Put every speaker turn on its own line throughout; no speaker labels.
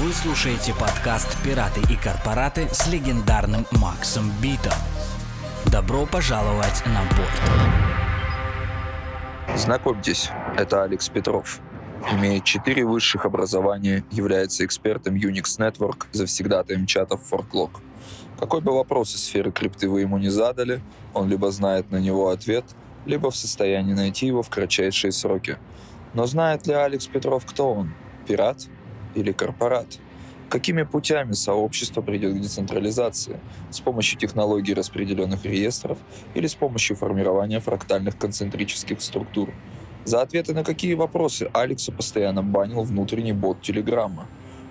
Вы слушаете подкаст «Пираты и корпораты» с легендарным Максом Битом. Добро пожаловать на борт.
Знакомьтесь, это Алекс Петров. Имеет четыре высших образования, является экспертом Unix Network, завсегдатаем чатов ForkLog. Какой бы вопрос из сферы крипты вы ему не задали, он либо знает на него ответ, либо в состоянии найти его в кратчайшие сроки. Но знает ли Алекс Петров, кто он? Пират или корпорат? Какими путями сообщество придет к децентрализации? С помощью технологий распределенных реестров или с помощью формирования фрактальных концентрических структур? За ответы на какие вопросы Алексу постоянно банил внутренний бот Телеграмма?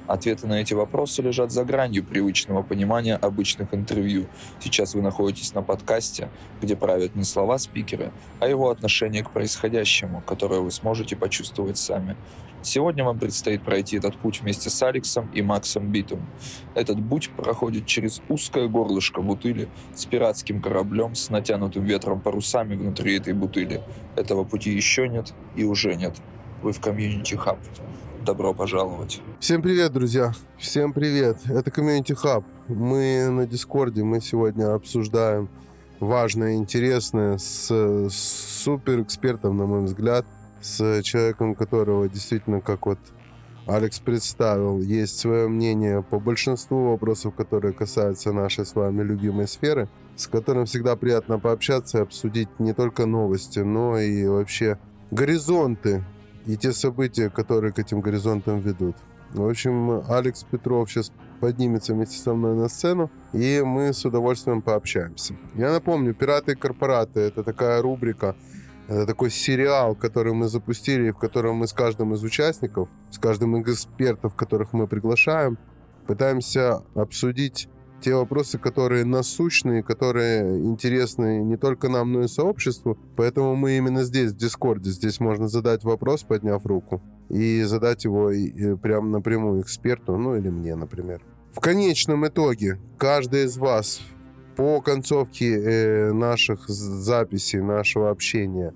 Ответы на эти вопросы лежат за гранью привычного понимания обычных интервью. Сейчас вы находитесь на подкасте, где правят не слова спикера, а его отношение к происходящему, которое вы сможете почувствовать сами. Сегодня вам предстоит пройти этот путь вместе с Алексом и Максом Битум. Этот путь проходит через узкое горлышко бутыли с пиратским кораблем с натянутыми ветром парусами внутри этой бутыли. Этого пути еще нет и уже нет. Вы в Community Hub. Добро пожаловать.
Всем привет, друзья. Всем привет. Это Community Hub. Мы на Discord е. Мы сегодня обсуждаем важное, интересное с, с суперэкспертом, на мой взгляд, с человеком, которого действительно, как вот Алекс представил, есть свое мнение по большинству вопросов, которые касаются нашей с вами любимой сферы, с которым всегда приятно пообщаться и обсудить не только новости, но и вообще горизонты и те события, которые к этим горизонтам ведут. В общем, Алекс Петров сейчас поднимется вместе со мной на сцену, и мы с удовольствием пообщаемся. Я напомню, «Пираты и корпораты» — это такая рубрика, это такой сериал, который мы запустили, в котором мы с каждым из участников, с каждым из экспертов, которых мы приглашаем, пытаемся обсудить те вопросы, которые насущные, которые интересны не только нам, но и сообществу. Поэтому мы именно здесь, в Дискорде, здесь можно задать вопрос, подняв руку, и задать его прямо напрямую эксперту, ну или мне, например. В конечном итоге, каждый из вас по концовке э, наших записей, нашего общения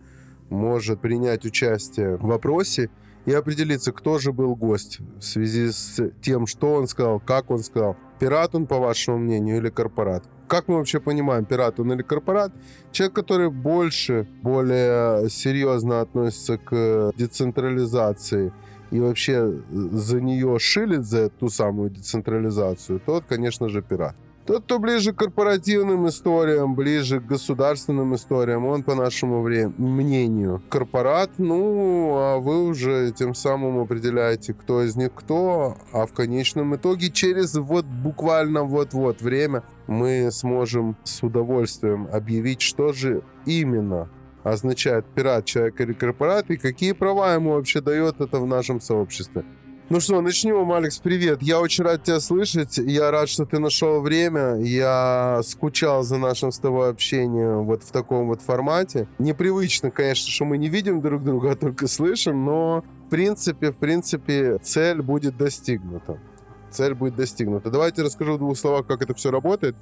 может принять участие в вопросе и определиться, кто же был гость в связи с тем, что он сказал, как он сказал. Пират он, по вашему мнению, или корпорат? Как мы вообще понимаем, пират он или корпорат? Человек, который больше, более серьезно относится к децентрализации и вообще за нее шилит за ту самую децентрализацию, тот, конечно же, пират. Тот, кто ближе к корпоративным историям, ближе к государственным историям, он, по нашему вре- мнению, корпорат, ну, а вы уже тем самым определяете, кто из них кто, а в конечном итоге через вот буквально вот-вот время мы сможем с удовольствием объявить, что же именно означает пират, человек или корпорат, и какие права ему вообще дает это в нашем сообществе. Ну что, начнем, Алекс, привет. Я очень рад тебя слышать. Я рад, что ты нашел время. Я скучал за нашим с тобой общением вот в таком вот формате. Непривычно, конечно, что мы не видим друг друга, а только слышим, но в принципе, в принципе, цель будет достигнута. Цель будет достигнута. Давайте расскажу в двух словах, как это все работает.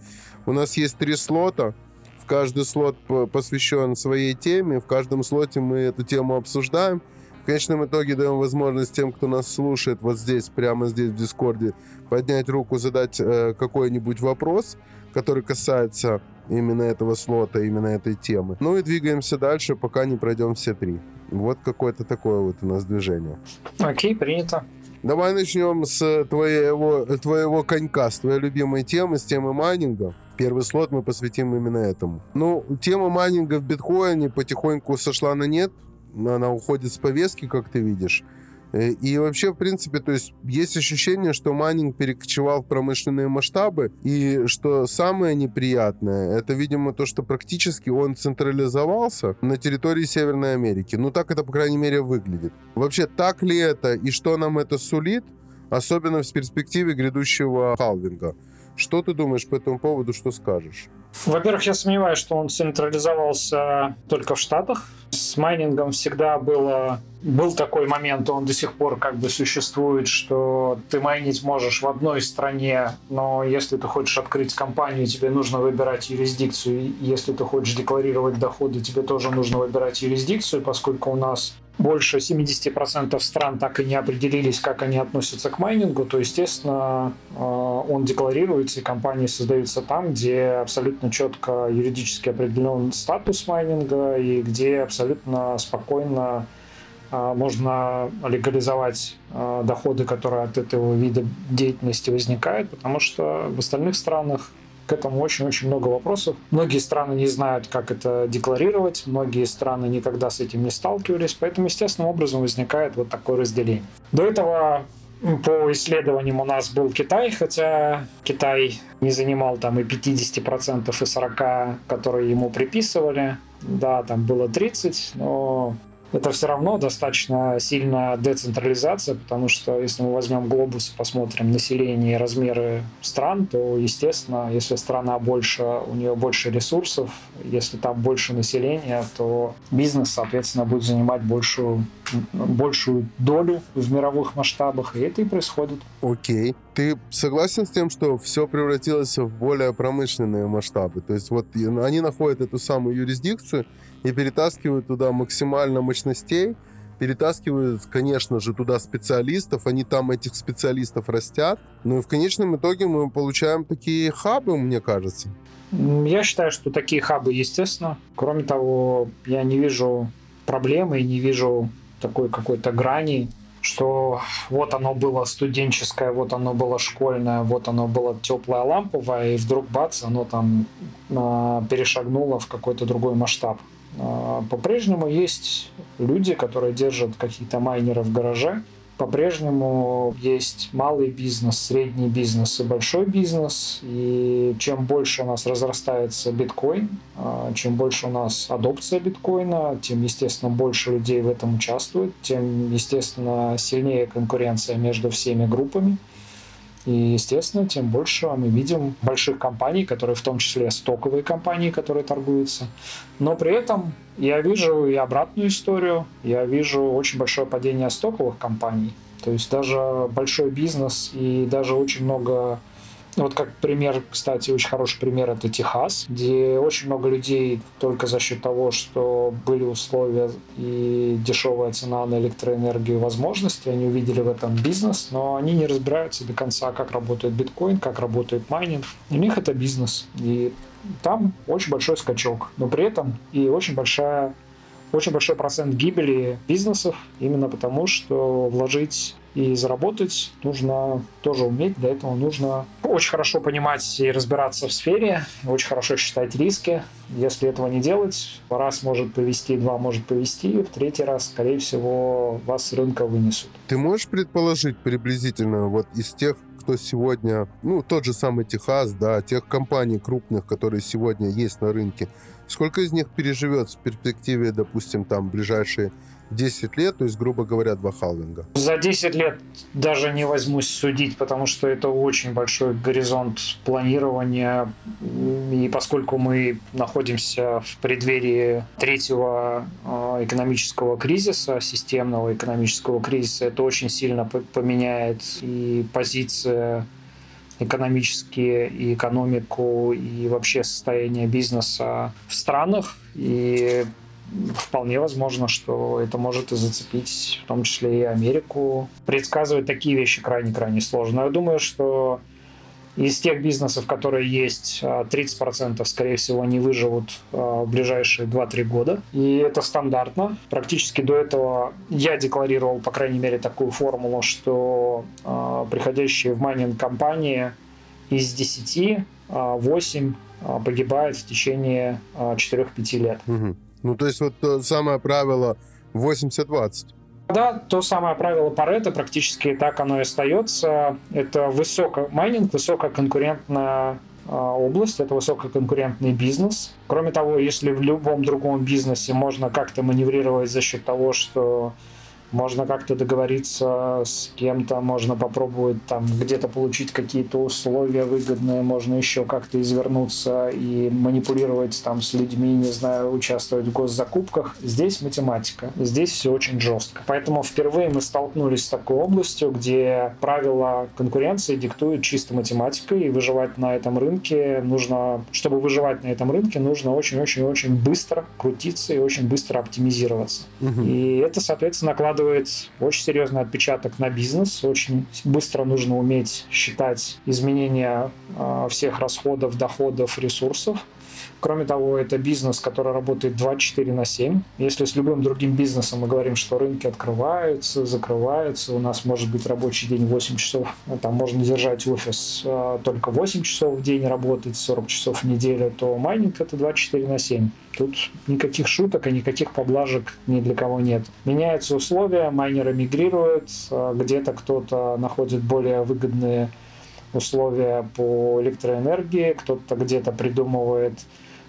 У нас есть три слота. В каждый слот посвящен своей теме. В каждом слоте мы эту тему обсуждаем конечном итоге даем возможность тем, кто нас слушает вот здесь, прямо здесь в Дискорде, поднять руку, задать э, какой-нибудь вопрос, который касается именно этого слота, именно этой темы. Ну и двигаемся дальше, пока не пройдем все три. Вот какое-то такое вот у нас движение.
Окей, принято.
Давай начнем с твоего, твоего конька, с твоей любимой темы, с темы майнинга. Первый слот мы посвятим именно этому. Ну, тема майнинга в биткоине потихоньку сошла на нет она уходит с повестки, как ты видишь. Э, и вообще, в принципе, то есть есть ощущение, что майнинг перекочевал в промышленные масштабы, и что самое неприятное, это, видимо, то, что практически он централизовался на территории Северной Америки. Ну, так это, по крайней мере, выглядит. Вообще, так ли это, и что нам это сулит, особенно в перспективе грядущего халвинга? Что ты думаешь по этому поводу, что скажешь?
Во-первых, я сомневаюсь, что он централизовался только в Штатах. С майнингом всегда было, был такой момент, он до сих пор как бы существует, что ты майнить можешь в одной стране, но если ты хочешь открыть компанию, тебе нужно выбирать юрисдикцию. Если ты хочешь декларировать доходы, тебе тоже нужно выбирать юрисдикцию, поскольку у нас больше 70% стран так и не определились, как они относятся к майнингу, то, естественно, э, он декларируется, и компании создаются там, где абсолютно четко юридически определен статус майнинга, и где абсолютно спокойно э, можно легализовать э, доходы, которые от этого вида деятельности возникают, потому что в остальных странах к этому очень-очень много вопросов. Многие страны не знают, как это декларировать, многие страны никогда с этим не сталкивались, поэтому естественным образом возникает вот такое разделение. До этого по исследованиям у нас был Китай, хотя Китай не занимал там и 50%, и 40%, которые ему приписывали. Да, там было 30, но это все равно достаточно сильная децентрализация, потому что если мы возьмем глобус и посмотрим население и размеры стран, то, естественно, если страна больше, у нее больше ресурсов, если там больше населения, то бизнес, соответственно, будет занимать большую, большую долю в мировых масштабах, и это и происходит.
Окей. Ты согласен с тем, что все превратилось в более промышленные масштабы? То есть вот они находят эту самую юрисдикцию, и перетаскивают туда максимально мощностей, перетаскивают, конечно же, туда специалистов, они там этих специалистов растят. Ну и в конечном итоге мы получаем такие хабы, мне кажется.
Я считаю, что такие хабы, естественно. Кроме того, я не вижу проблемы и не вижу такой какой-то грани, что вот оно было студенческое, вот оно было школьное, вот оно было теплое ламповое, и вдруг бац, оно там э, перешагнуло в какой-то другой масштаб. А, по-прежнему есть люди, которые держат какие-то майнеры в гараже. По-прежнему есть малый бизнес, средний бизнес и большой бизнес. И чем больше у нас разрастается биткоин, а, чем больше у нас адопция биткоина, тем, естественно, больше людей в этом участвует, тем, естественно, сильнее конкуренция между всеми группами. И, естественно, тем больше мы видим больших компаний, которые в том числе стоковые компании, которые торгуются. Но при этом я вижу и обратную историю. Я вижу очень большое падение стоковых компаний. То есть даже большой бизнес и даже очень много вот как пример, кстати, очень хороший пример это Техас, где очень много людей только за счет того, что были условия и дешевая цена на электроэнергию возможности, они увидели в этом бизнес, но они не разбираются до конца, как работает биткоин, как работает майнинг. У них это бизнес. И там очень большой скачок, но при этом и очень большая очень большой процент гибели бизнесов именно потому, что вложить и заработать нужно тоже уметь. Для этого нужно очень хорошо понимать и разбираться в сфере, очень хорошо считать риски. Если этого не делать, раз может повести, два может повести, в третий раз, скорее всего, вас с рынка вынесут.
Ты можешь предположить приблизительно вот из тех кто сегодня, ну, тот же самый Техас, да, тех компаний крупных, которые сегодня есть на рынке, сколько из них переживет в перспективе, допустим, там, ближайшие 10 лет, то есть, грубо говоря, два халвинга?
За 10 лет даже не возьмусь судить, потому что это очень большой горизонт планирования. И поскольку мы находимся в преддверии третьего э, экономического кризиса, системного экономического кризиса, это очень сильно поменяет и позиция экономические, и экономику, и вообще состояние бизнеса в странах. И вполне возможно, что это может и зацепить в том числе и Америку. Предсказывать такие вещи крайне-крайне сложно. Я думаю, что из тех бизнесов, которые есть, 30% скорее всего не выживут а, в ближайшие 2-3 года. И это стандартно. Практически до этого я декларировал, по крайней мере, такую формулу, что а, приходящие в майнинг компании из 10 8 а, погибают в течение 4-5 лет.
Угу. Ну, то есть вот то самое правило 80-20.
Да, то самое правило Паретта практически так оно и остается. Это высоко, майнинг высококонкурентная а, область, это высококонкурентный бизнес. Кроме того, если в любом другом бизнесе можно как-то маневрировать за счет того, что можно как-то договориться с кем-то, можно попробовать там где-то получить какие-то условия выгодные, можно еще как-то извернуться и манипулировать там с людьми, не знаю, участвовать в госзакупках. Здесь математика, здесь все очень жестко. Поэтому впервые мы столкнулись с такой областью, где правила конкуренции диктуют чисто математикой, и выживать на этом рынке нужно, чтобы выживать на этом рынке, нужно очень-очень-очень быстро крутиться и очень быстро оптимизироваться. Угу. И это, соответственно, накладывает очень серьезный отпечаток на бизнес. Очень быстро нужно уметь считать изменения э, всех расходов, доходов, ресурсов. Кроме того, это бизнес, который работает 24 на 7. Если с любым другим бизнесом мы говорим, что рынки открываются, закрываются, у нас может быть рабочий день 8 часов, ну, там можно держать офис э, только 8 часов в день работать, 40 часов в неделю, то майнинг это 24 на 7. Тут никаких шуток и никаких поблажек ни для кого нет. Меняются условия, майнеры мигрируют, э, где-то кто-то находит более выгодные условия по электроэнергии, кто-то где-то придумывает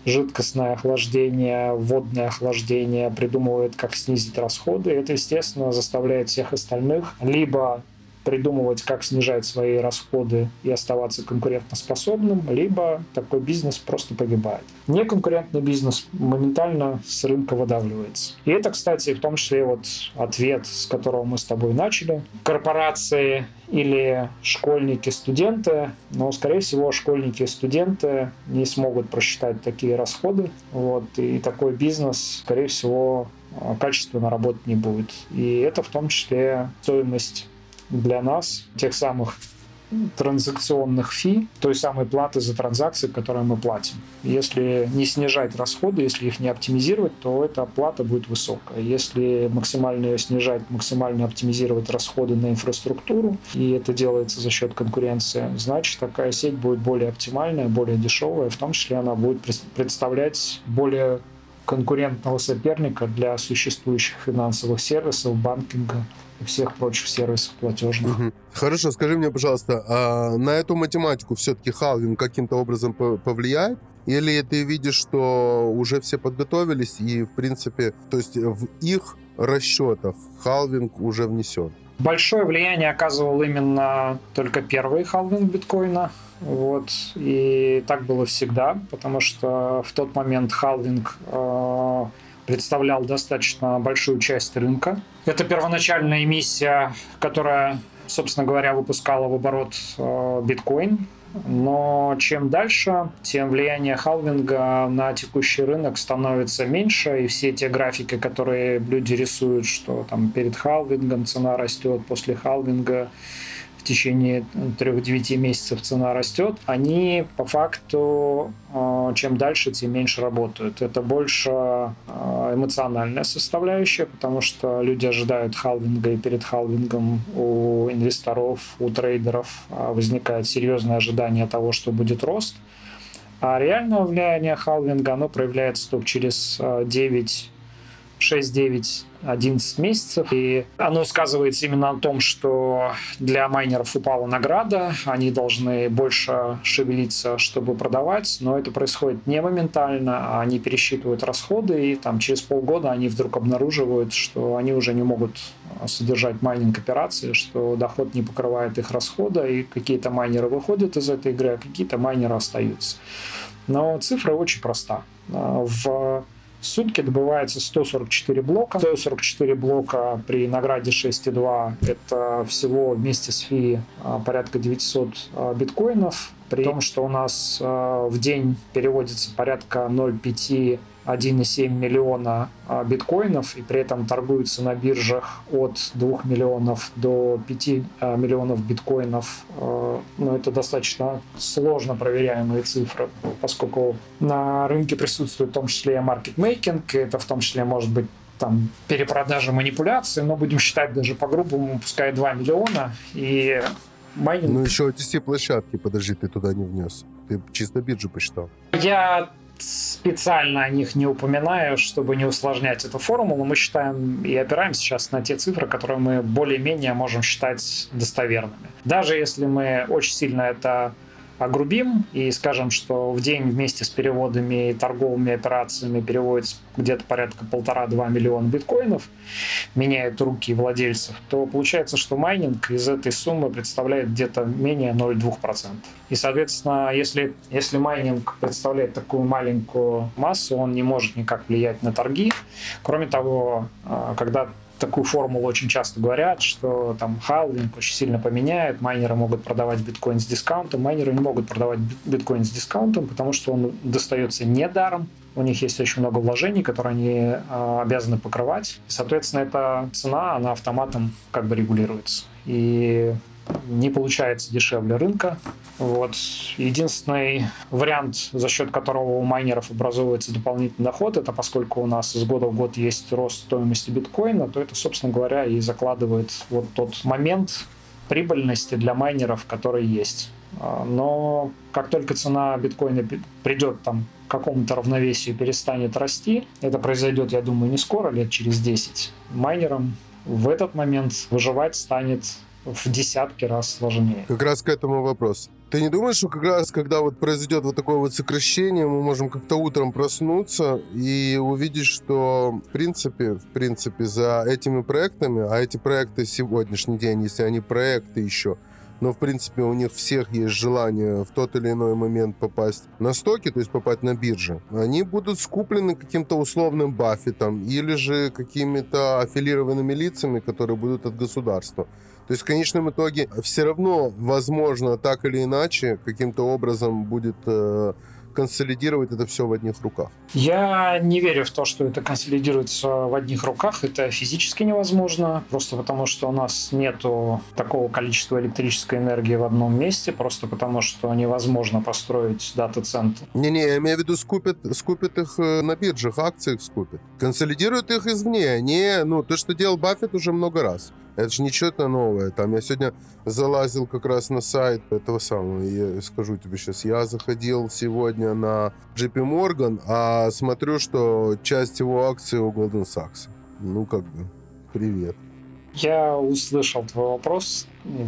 жидкостное охлаждение, водное охлаждение, придумывает, как снизить расходы. Это, естественно, заставляет всех остальных либо придумывать, как снижать свои расходы и оставаться конкурентоспособным, либо такой бизнес просто погибает. Неконкурентный бизнес моментально с рынка выдавливается. И это, кстати, в том числе вот ответ, с которого мы с тобой начали. Корпорации или школьники, студенты, но, скорее всего, школьники студенты не смогут просчитать такие расходы, вот, и такой бизнес, скорее всего, качественно работать не будет. И это в том числе стоимость для нас тех самых транзакционных фи, той самой платы за транзакции, которую мы платим. Если не снижать расходы, если их не оптимизировать, то эта плата будет высокая. Если максимально ее снижать, максимально оптимизировать расходы на инфраструктуру, и это делается за счет конкуренции, значит такая сеть будет более оптимальная, более дешевая, в том числе она будет представлять более конкурентного соперника для существующих финансовых сервисов, банкинга, и всех прочих сервисов платежных.
Угу. Хорошо, скажи мне, пожалуйста, а на эту математику все-таки халвинг каким-то образом повлияет? Или ты видишь, что уже все подготовились и, в принципе, то есть в их расчетах халвинг уже внесен?
Большое влияние оказывал именно только первый халвинг биткоина. Вот. И так было всегда, потому что в тот момент халвинг э, представлял достаточно большую часть рынка. Это первоначальная эмиссия, которая, собственно говоря, выпускала в оборот э, биткоин. Но чем дальше, тем влияние халвинга на текущий рынок становится меньше, и все те графики, которые люди рисуют, что там перед халвингом цена растет, после халвинга в течение 3-9 месяцев цена растет, они по факту э, чем дальше, тем меньше работают. Это больше э, эмоциональная составляющая, потому что люди ожидают халвинга, и перед халвингом у инвесторов, у трейдеров э, возникает серьезное ожидание того, что будет рост. А реальное влияние халвинга, оно проявляется только через 9 6-9 11 месяцев. И оно сказывается именно на том, что для майнеров упала награда, они должны больше шевелиться, чтобы продавать, но это происходит не моментально, а они пересчитывают расходы, и там через полгода они вдруг обнаруживают, что они уже не могут содержать майнинг операции, что доход не покрывает их расхода, и какие-то майнеры выходят из этой игры, а какие-то майнеры остаются. Но цифра очень проста. В в сутки добывается 144 блока. 144 блока при награде 6,2 это всего вместе с фи а, порядка 900 а, биткоинов. При том, что у нас а, в день переводится порядка 0,5 1,7 миллиона а, биткоинов и при этом торгуются на биржах от 2 миллионов до 5 а, миллионов биткоинов. А, но это достаточно сложно проверяемые цифры, поскольку на рынке присутствует в том числе маркетмейкинг, это в том числе может быть там перепродажа манипуляции, но будем считать даже по-грубому, пускай 2 миллиона, и майнинг...
Ну еще TC-площадки, подожди, ты туда не внес. Ты чисто биржу посчитал.
Я специально о них не упоминаю, чтобы не усложнять эту формулу. Мы считаем и опираемся сейчас на те цифры, которые мы более-менее можем считать достоверными. Даже если мы очень сильно это огрубим и скажем, что в день вместе с переводами и торговыми операциями переводится где-то порядка полтора-два миллиона биткоинов, меняет руки владельцев, то получается, что майнинг из этой суммы представляет где-то менее 0,2%. И, соответственно, если, если майнинг представляет такую маленькую массу, он не может никак влиять на торги. Кроме того, а, когда такую формулу очень часто говорят, что там халвинг очень сильно поменяет, майнеры могут продавать биткоин с discount ом, майнеры не могут продавать биткоин с discount ом, потому что он достается не даром, у них есть очень много вложений, которые они э, обязаны покрывать. соответственно, эта цена, она автоматом как бы регулируется. И не получается дешевле рынка. Вот. Единственный вариант, за счет которого у майнеров образовывается дополнительный доход, это поскольку у нас из года в год есть рост стоимости биткоина, то это, собственно говоря, и закладывает вот тот момент прибыльности для майнеров, который есть. А, но как только цена биткоина придет там к какому-то равновесию перестанет расти, это произойдет, я думаю, не скоро, лет через 10, майнерам в этот момент выживать станет в десятки раз сложнее.
Как раз к этому вопрос. Ты не думаешь, что как раз когда вот произойдет вот такое вот сокращение, мы можем как-то утром проснуться и увидеть, что в принципе, в принципе, за этими проектами, а эти проекты сегодняшний день, если они проекты еще, но в принципе у них всех есть желание в тот или иной момент попасть на стоки, то есть попасть на биржи, они будут скуплены каким-то условным баффетом или же какими-то аффилированными лицами, которые будут от государства. То есть в конечном итоге все равно, возможно, так или иначе, каким-то образом будет э, консолидировать это все в одних руках?
Я не верю в то, что это консолидируется в одних руках. Это физически невозможно, просто потому что у нас нету такого количества электрической энергии в одном месте, просто потому что невозможно построить дата-центр.
Не-не, я имею в виду, скупят, скупят их э, на биржах, акциях скупят. Консолидируют их извне. Не, ну, то, что делал Баффет уже много раз. Это же не что-то новое. Там я сегодня залазил как раз на сайт этого самого. Я скажу тебе сейчас, я заходил сегодня на JP Morgan, а смотрю, что часть его акций у Golden Sachs. Ну, как бы, привет.
Я услышал твой вопрос,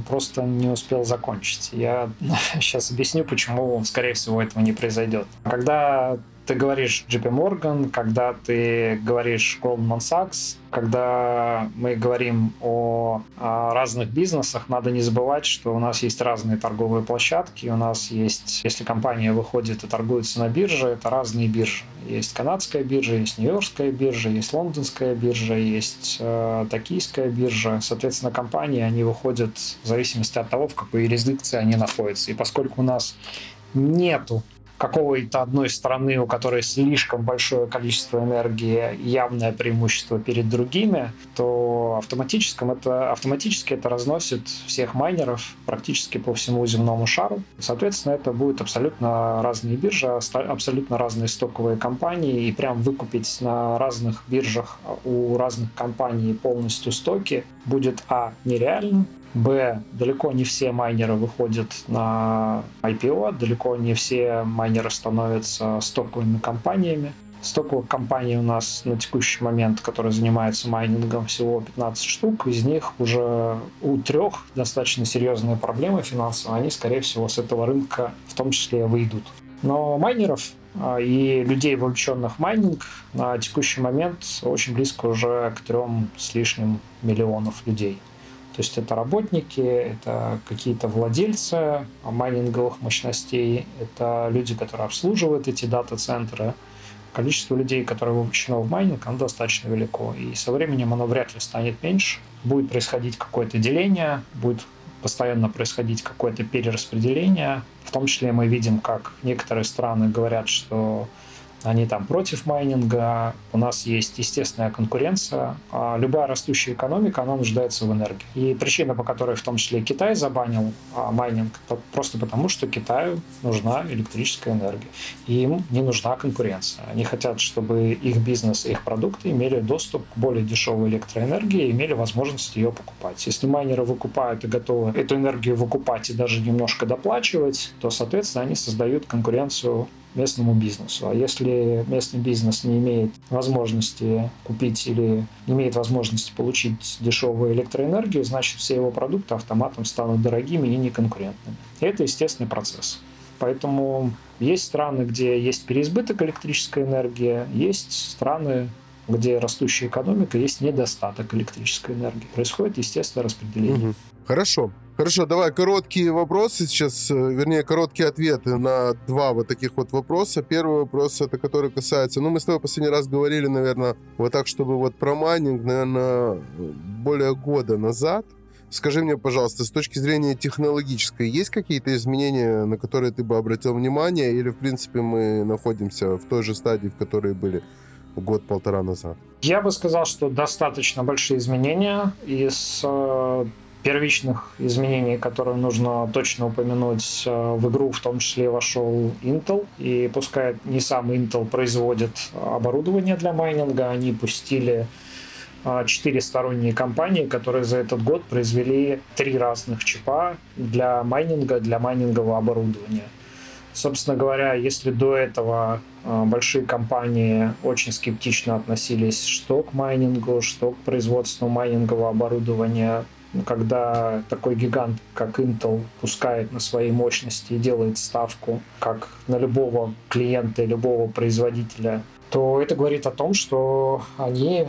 просто не успел закончить. Я сейчас объясню, почему, скорее всего, этого не произойдет. Когда ты говоришь JP Morgan, когда ты говоришь Goldman Sachs, когда мы говорим о, о разных бизнесах, надо не забывать, что у нас есть разные торговые площадки, у нас есть, если компания выходит и торгуется на бирже, это разные биржи. Есть канадская биржа, есть нью-йоркская биржа, есть лондонская биржа, есть э, токийская биржа. Соответственно, компании, они выходят в зависимости от того, в какой юрисдикции они находятся. И поскольку у нас нету какого-то одной страны, у которой слишком большое количество энергии, явное преимущество перед другими, то автоматически это, автоматически это разносит всех майнеров практически по всему земному шару. Соответственно, это будут абсолютно разные биржи, абсолютно разные стоковые компании, и прям выкупить на разных биржах у разных компаний полностью стоки будет, а, нереально, Б, далеко не все майнеры выходят на IPO, далеко не все майнеры становятся стоковыми компаниями. Стоковых компаний у нас на текущий момент, которые занимаются майнингом, всего 15 штук. Из них уже у трех достаточно серьезные проблемы финансовые. Они, скорее всего, с этого рынка в том числе выйдут. Но майнеров а, и людей, вовлеченных в майнинг, на текущий момент очень близко уже к трем с лишним миллионов людей. То есть это работники, это какие-то владельцы майнинговых мощностей, это люди, которые обслуживают эти дата-центры. Количество людей, которые вовлечено в майнинг, оно достаточно велико. И со временем оно вряд ли станет меньше. Будет происходить какое-то деление, будет постоянно происходить какое-то перераспределение. В том числе мы видим, как некоторые страны говорят, что они там против майнинга, у нас есть естественная конкуренция. А любая растущая экономика, она нуждается в энергии. И причина, по которой в том числе Китай забанил а, майнинг, просто потому, что Китаю нужна электрическая энергия. И им не нужна конкуренция. Они хотят, чтобы их бизнес их продукты имели доступ к более дешевой электроэнергии и имели возможность ее покупать. Если майнеры выкупают и готовы эту энергию выкупать и даже немножко доплачивать, то, соответственно, они создают конкуренцию местному бизнесу. А если местный бизнес не имеет возможности купить или не имеет возможности получить дешевую электроэнергию, значит все его продукты автоматом станут дорогими и неконкурентными. И это естественный процесс. Поэтому есть страны, где есть переизбыток электрической энергии, есть страны, где растущая экономика, есть недостаток электрической энергии. Происходит естественное распределение.
Угу. Хорошо. Хорошо, давай короткие вопросы сейчас, э, вернее, короткие ответы на два вот таких вот вопроса. Первый вопрос, это который касается, ну, мы с тобой последний раз говорили, наверное, вот так, чтобы вот про майнинг, наверное, более года назад. Скажи мне, пожалуйста, с точки зрения технологической, есть какие-то изменения, на которые ты бы обратил внимание, или, в принципе, мы находимся в той же стадии, в которой были год-полтора назад?
Я бы сказал, что достаточно большие изменения. Из э, первичных изменений, которые нужно точно упомянуть, э, в игру в том числе вошел Intel. И пускай не сам Intel производит оборудование для майнинга, они пустили э, четыре сторонние компании, которые за этот год произвели три разных чипа для майнинга, для майнингового оборудования. Собственно говоря, если до этого э, большие компании очень скептично относились что к майнингу, что к производству майнингового оборудования, когда такой гигант, как Intel, пускает на свои мощности и делает ставку, как на любого клиента и любого производителя то это говорит о том, что они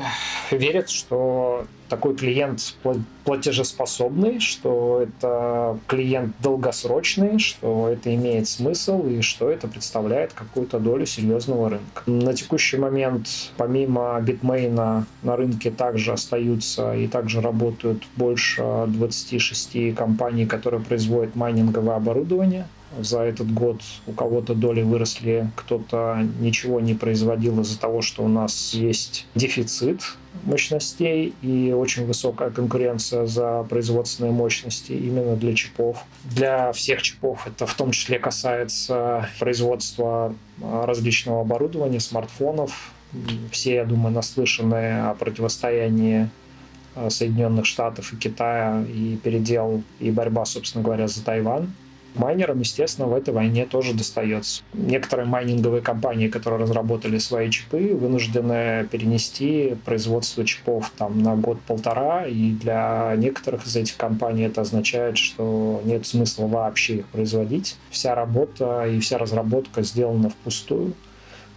верят, что такой клиент платежеспособный, что это клиент долгосрочный, что это имеет смысл и что это представляет какую-то долю серьезного рынка. На текущий момент, помимо битмейна, на рынке также остаются и также работают больше 26 компаний, которые производят майнинговое оборудование за этот год у кого-то доли выросли, кто-то ничего не производил из-за того, что у нас есть дефицит мощностей и очень высокая конкуренция за производственные мощности именно для чипов. Для всех чипов это в том числе касается производства а, различного оборудования, смартфонов. Все, я думаю, наслышаны о противостоянии а, Соединенных Штатов и Китая и передел и борьба, собственно говоря, за Тайвань. Майнерам, естественно, в этой войне тоже достается. Некоторые майнинговые компании, которые разработали свои чипы, вынуждены перенести производство чипов там, на год-полтора, и для некоторых из этих компаний это означает, что нет смысла вообще их производить. Вся работа и вся разработка сделана впустую,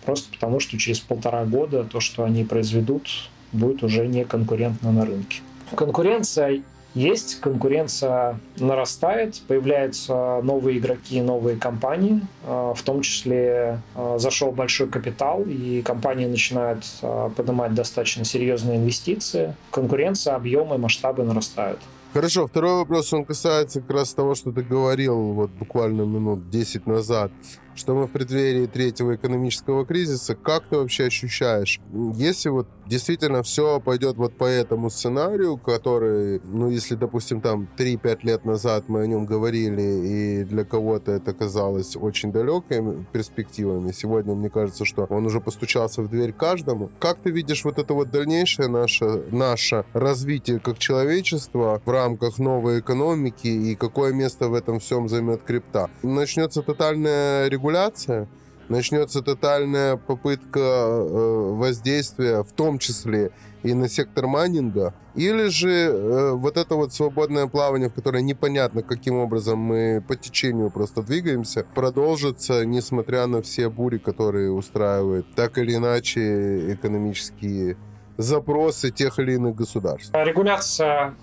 просто потому что через полтора года то, что они произведут, будет уже не конкурентно на рынке. Конкуренция есть, конкуренция нарастает, появляются новые игроки, новые компании, а, в том числе а, зашел большой капитал, и компании начинают а, поднимать достаточно серьезные инвестиции. Конкуренция, объемы, масштабы нарастают.
Хорошо, второй вопрос, он касается как раз того, что ты говорил вот буквально минут 10 назад что мы в преддверии третьего экономического кризиса. Как ты вообще ощущаешь, если вот действительно все пойдет вот по этому сценарию, который, ну, если, допустим, там 3-5 лет назад мы о нем говорили, и для кого-то это казалось очень далекими перспективами, сегодня мне кажется, что он уже постучался в дверь каждому. Как ты видишь вот это вот дальнейшее наше, наше развитие как человечества в рамках новой экономики, и какое место в этом всем займет крипта? Начнется тотальная регуляция начнется тотальная попытка э, воздействия, в том числе и на сектор майнинга, или же э, вот это вот свободное плавание, в которое непонятно, каким образом мы по течению просто двигаемся, продолжится, несмотря на все бури, которые устраивают так или иначе экономические запросы тех или иных государств.
Регуляция,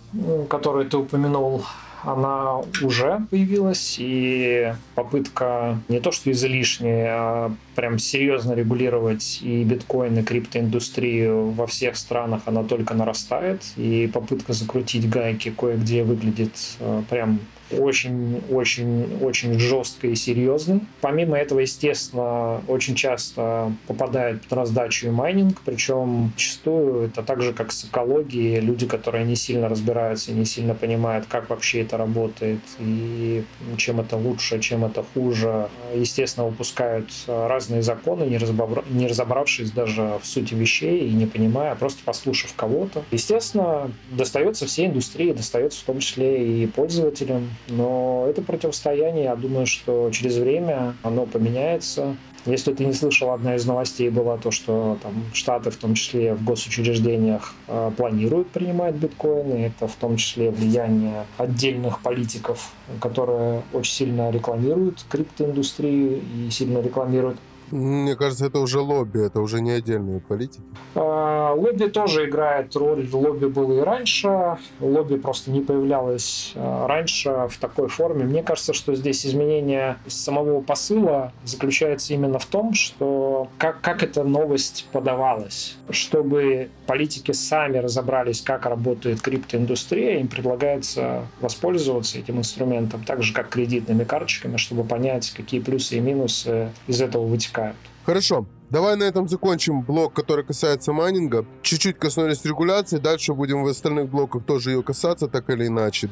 которую ты упомянул, она уже появилась, и попытка не то что излишняя, а прям серьезно регулировать и биткоин, и криптоиндустрию во всех странах, она только нарастает, и попытка закрутить гайки кое-где выглядит э, прям очень-очень-очень жестко и серьезно. Помимо этого, естественно, очень часто попадает под раздачу и майнинг, причем зачастую это так же, как с экологией, люди, которые не сильно разбираются и не сильно понимают, как вообще это работает и чем это лучше, чем это хуже, естественно, выпускают разные законы, не, разобра... не разобравшись даже в сути вещей и не понимая, а просто послушав кого-то. Естественно, достается всей индустрии, достается в том числе и пользователям, Но это противостояние, я думаю, что через время оно поменяется. Если ты не слышал, одна из новостей была то, что там Штаты, в том числе в госучреждениях, э, планируют принимать биткоины. Это в том числе влияние отдельных политиков, которые очень сильно рекламируют криптоиндустрию и сильно рекламируют
мне кажется, это уже лобби, это уже не отдельные политики.
А, лобби тоже играет роль. Лобби было и раньше. Лобби просто не появлялось а, раньше в такой форме. Мне кажется, что здесь изменение самого посыла заключается именно в том, что как, как эта новость подавалась. Чтобы политики сами разобрались, как работает криптоиндустрия, им предлагается воспользоваться этим инструментом, так же, как кредитными карточками, чтобы понять, какие плюсы и минусы из этого вытекают привлекают.
Хорошо. Давай на этом закончим блок, который касается майнинга. Чуть-чуть коснулись регуляции, дальше будем в остальных блоках тоже ее касаться, так или иначе.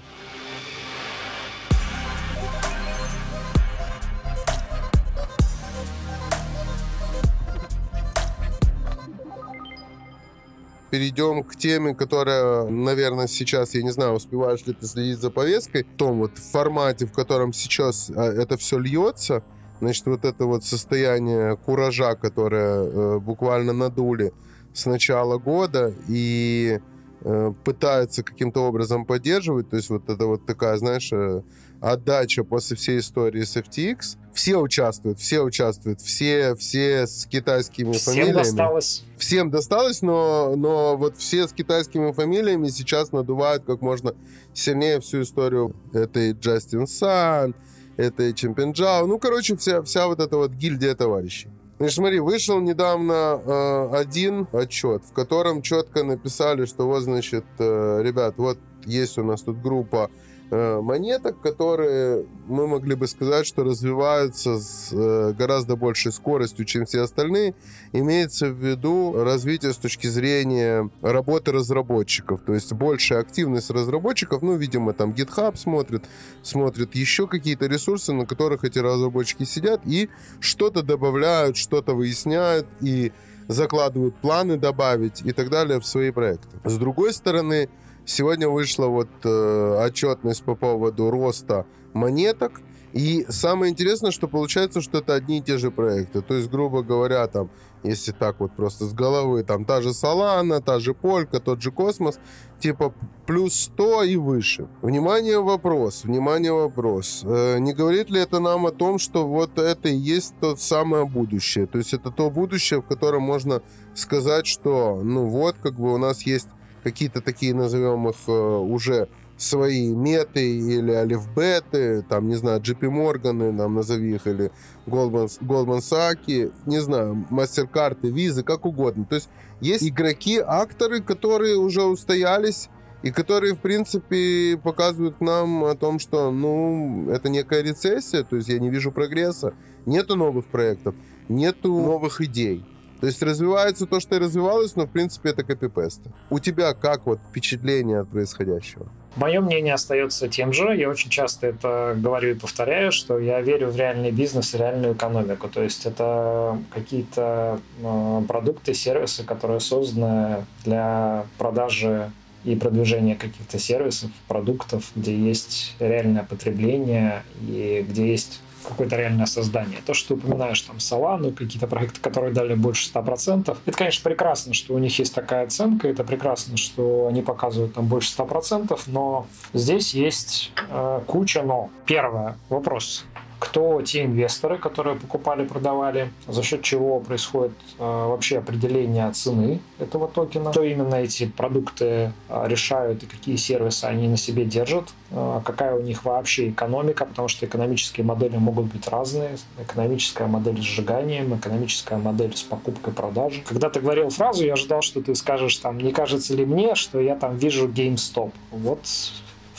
перейдем к теме, которая, наверное, сейчас, я не знаю, успеваешь ли ты следить за повесткой, в том вот формате, в котором сейчас а, это все льется. Значит, вот это вот состояние куража, которое э, буквально надули с начала года и э, пытаются каким-то образом поддерживать, то есть вот это вот такая, знаешь, э, отдача после всей истории с FTX. Все участвуют, все участвуют, все, все с китайскими
Всем
фамилиями.
Всем досталось.
Всем досталось, но, но вот все с китайскими фамилиями сейчас надувают как можно сильнее всю историю. Это и Джастин Сан, это и. Ну, короче, вся, вся вот эта вот гильдия товарищей. Значит, смотри, вышел недавно э, один отчет, в котором четко написали, что вот, значит, э, ребят, вот есть у нас тут группа монеток, которые мы могли бы сказать, что развиваются с э, гораздо большей скоростью, чем все остальные. Имеется в виду развитие с точки зрения работы разработчиков, то есть большая активность разработчиков, ну, видимо, там GitHub смотрит, смотрит еще какие-то ресурсы, на которых эти разработчики сидят и что-то добавляют, что-то выясняют и закладывают планы добавить и так далее в свои проекты. С другой стороны, Сегодня вышла вот э, отчетность по поводу роста монеток. И самое интересное, что получается, что это одни и те же проекты. То есть, грубо говоря, там, если так вот просто с головы, там та же Solana, та же Полька, тот же Космос, типа плюс 100 и выше. Внимание, вопрос, внимание, вопрос. Э, не говорит ли это нам о том, что вот это и есть то самое будущее? То есть это то будущее, в котором можно сказать, что, ну вот, как бы у нас есть какие-то такие, назовем их, э, уже свои меты или алифбеты, там, не знаю, JP Морганы, нам назови их, или Goldman, Goldman Sachs, не знаю, MasterCard, визы, как угодно. То есть есть игроки, акторы, которые уже устоялись и которые, в принципе, показывают нам о том, что, ну, это некая рецессия, то есть я не вижу прогресса, нету новых проектов, нету новых идей. То есть развивается то, что и развивалось, но в принципе это копипесты. У тебя как вот впечатление от происходящего?
Мое мнение остается тем же. Я очень часто это говорю и повторяю, что я верю в реальный бизнес и реальную экономику. То есть это какие-то э, продукты, сервисы, которые созданы для продажи и продвижения каких-то сервисов, продуктов, где есть реальное потребление и где есть какое-то реальное создание. То, что ты упоминаешь там Solana, какие-то проекты, которые дали больше 100%, это, конечно, прекрасно, что у них есть такая оценка, это прекрасно, что они показывают там больше 100%, но здесь есть э, куча но. Первое, вопрос кто те инвесторы, которые покупали, продавали, за счет чего происходит э, вообще определение цены этого токена, что именно эти продукты э, решают и какие сервисы они на себе держат, э, какая у них вообще экономика, потому что экономические модели могут быть разные, экономическая модель с сжиганием, экономическая модель с покупкой продажи. Когда ты говорил фразу, я ожидал, что ты скажешь там, не кажется ли мне, что я там вижу GameStop. Вот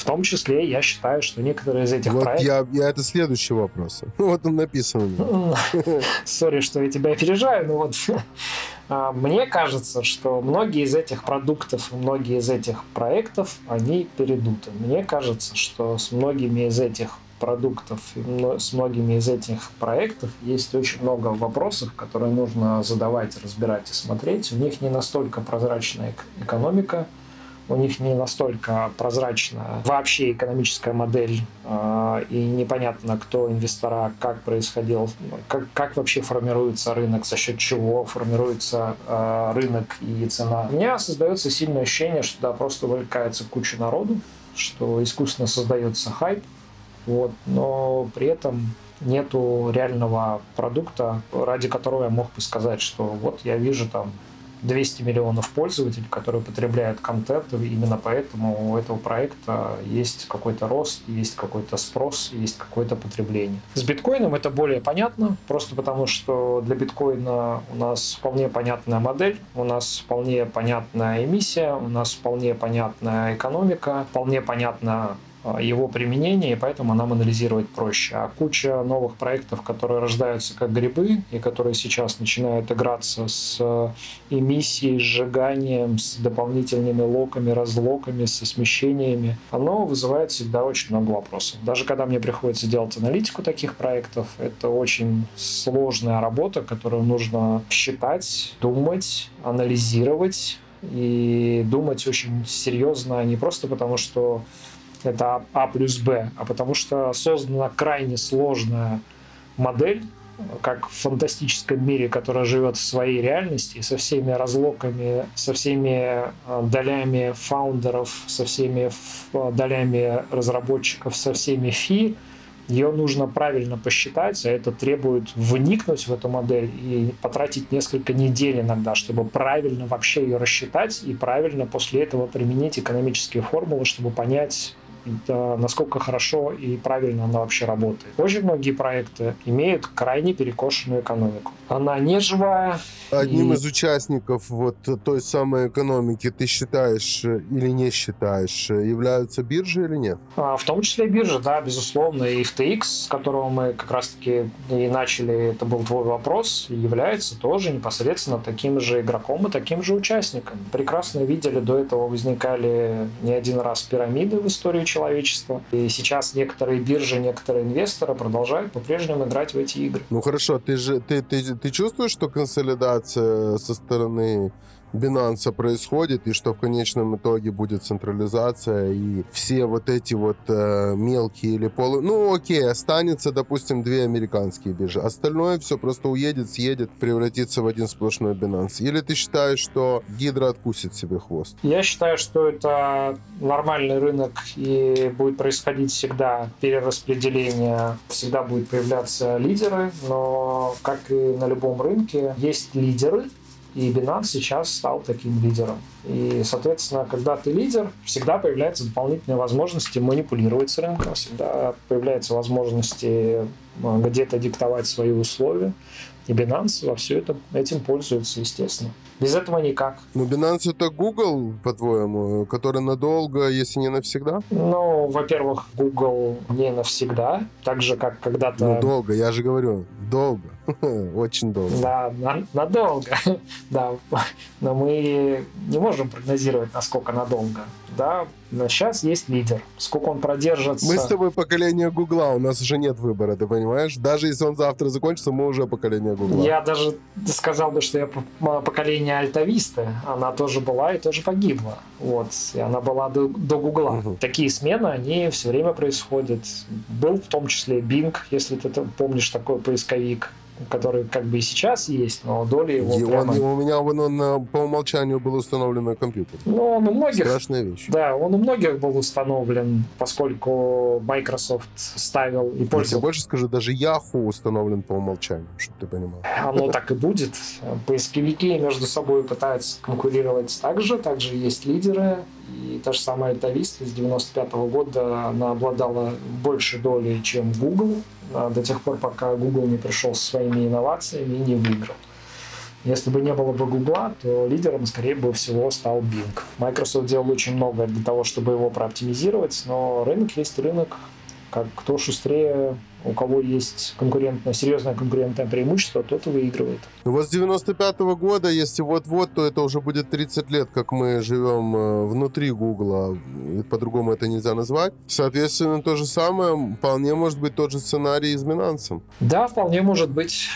в том числе я считаю, что некоторые из этих
вот
проектов...
Я, я, это следующий вопрос. Вот он написан.
Сори, что я тебя опережаю, но вот а, мне кажется, что многие из этих продуктов, многие из этих проектов, они передуты. Мне кажется, что с многими из этих продуктов, с многими из этих проектов есть очень много вопросов, которые нужно задавать, разбирать и смотреть. У них не настолько прозрачная экономика, у них не настолько прозрачна вообще экономическая модель, э, и непонятно, кто инвестора, как происходил, как, как вообще формируется рынок, за счет чего формируется э, рынок и цена. У меня создается сильное ощущение, что да, просто увлекается куча народу, что искусственно создается хайп, вот, но при этом нету реального продукта, ради которого я мог бы сказать, что вот я вижу там 200 миллионов пользователей, которые потребляют контент, и именно поэтому у этого проекта есть какой-то рост, есть какой-то спрос, есть какое-то потребление. С биткоином это более понятно, просто потому что для биткоина у нас вполне понятная модель, у нас вполне понятная эмиссия, у нас вполне понятная экономика, вполне понятна а, его применение, и поэтому нам анализировать проще. А куча новых проектов, которые рождаются как грибы, и которые сейчас начинают играться с э, эмиссией, сжиганием, с дополнительными локами, разлоками, со смещениями, оно вызывает всегда очень много вопросов. Даже когда мне приходится делать аналитику таких проектов, это очень сложная работа, которую нужно считать, думать, анализировать, и думать очень серьезно, не просто потому, что это А плюс Б, а потому что создана крайне сложная модель, как в фантастическом мире, которая живет в своей реальности, со всеми разлоками, со всеми э, долями фаундеров, со всеми долями разработчиков, со всеми фи, ее нужно правильно посчитать, а это требует вникнуть в эту модель и потратить несколько недель иногда, чтобы правильно вообще ее рассчитать и правильно после этого применить экономические формулы, чтобы понять, это насколько хорошо и правильно она вообще работает. Очень многие проекты имеют крайне перекошенную экономику. Она не живая.
Одним и... из участников вот той самой экономики ты считаешь э, или не считаешь, э, являются биржи или нет?
А, в том числе биржи, да, безусловно. И FTX, с которого мы как раз-таки и начали, это был твой вопрос, является тоже непосредственно таким же игроком и таким же участником. Прекрасно видели, до этого возникали не один раз пирамиды в истории человечества. И сейчас некоторые биржи, некоторые инвесторы продолжают по-прежнему играть в эти игры.
Ну хорошо, ты же ты, ты, ты чувствуешь, что консолидация со стороны Binance происходит, и что в конечном итоге будет централизация, и все вот эти вот э, мелкие или полу... Ну, окей, останется, допустим, две американские биржи. Остальное все просто уедет, съедет, превратится в один сплошной Binance. Или ты считаешь, что Гидра откусит себе хвост?
Я считаю, что это нормальный рынок, и будет происходить всегда перераспределение, всегда будут появляться лидеры, но, как и на любом рынке, есть лидеры, и Binance сейчас стал таким лидером. И, соответственно, когда ты лидер, всегда появляются дополнительные возможности манипулировать с рынком, всегда появляются возможности где-то диктовать свои условия. И Binance во все это этим пользуется, естественно. Без этого никак.
Ну, Binance это Google, по-твоему, который надолго, если не навсегда?
Ну, во-первых, Google не навсегда, так же, как когда-то...
Ну, долго, я же говорю, долго. Очень долго.
Да, на, надолго. да, но мы не можем прогнозировать, насколько надолго. Да, но сейчас есть лидер. Сколько он продержится...
Мы с тобой поколение Гугла, у нас уже нет выбора, ты понимаешь? Даже если он завтра закончится, мы уже поколение Гугла.
Я даже сказал бы, что я поколение Альтависты. Она тоже была и тоже погибла. Вот. И она была до, до Гугла. Угу. Такие смены, они все время происходят. Был в том числе Bing, если ты помнишь такой поисковик который как бы и сейчас есть, но доля его
и
прямо...
он, У меня он, он по умолчанию был установлен на компьютер.
Ну, он у многих...
Страшная вещь.
Да, он у многих был установлен, поскольку Microsoft ставил и пользовался... Я тебе
больше скажу, даже Yahoo установлен по умолчанию, чтобы ты понимал.
Оно так и будет. Поисковики между собой пытаются конкурировать также, также есть лидеры, и та же самая Альтависта с 95 -го года, она обладала большей долей, чем Google, до тех пор, пока Google не пришел со своими инновациями и не выиграл. Если бы не было бы Гугла, то лидером, скорее бы всего, стал Bing. Microsoft делал очень много для того, чтобы его прооптимизировать, но рынок есть рынок. Как кто шустрее, у кого есть конкурентное, серьезное конкурентное преимущество, тот и выигрывает.
Ну вот с 95 -го года, если вот-вот, то это уже будет 30 лет, как мы живем э, внутри Гугла. По-другому это нельзя назвать. Соответственно, то же самое, вполне может быть тот же сценарий и с Binance.
Да, вполне может быть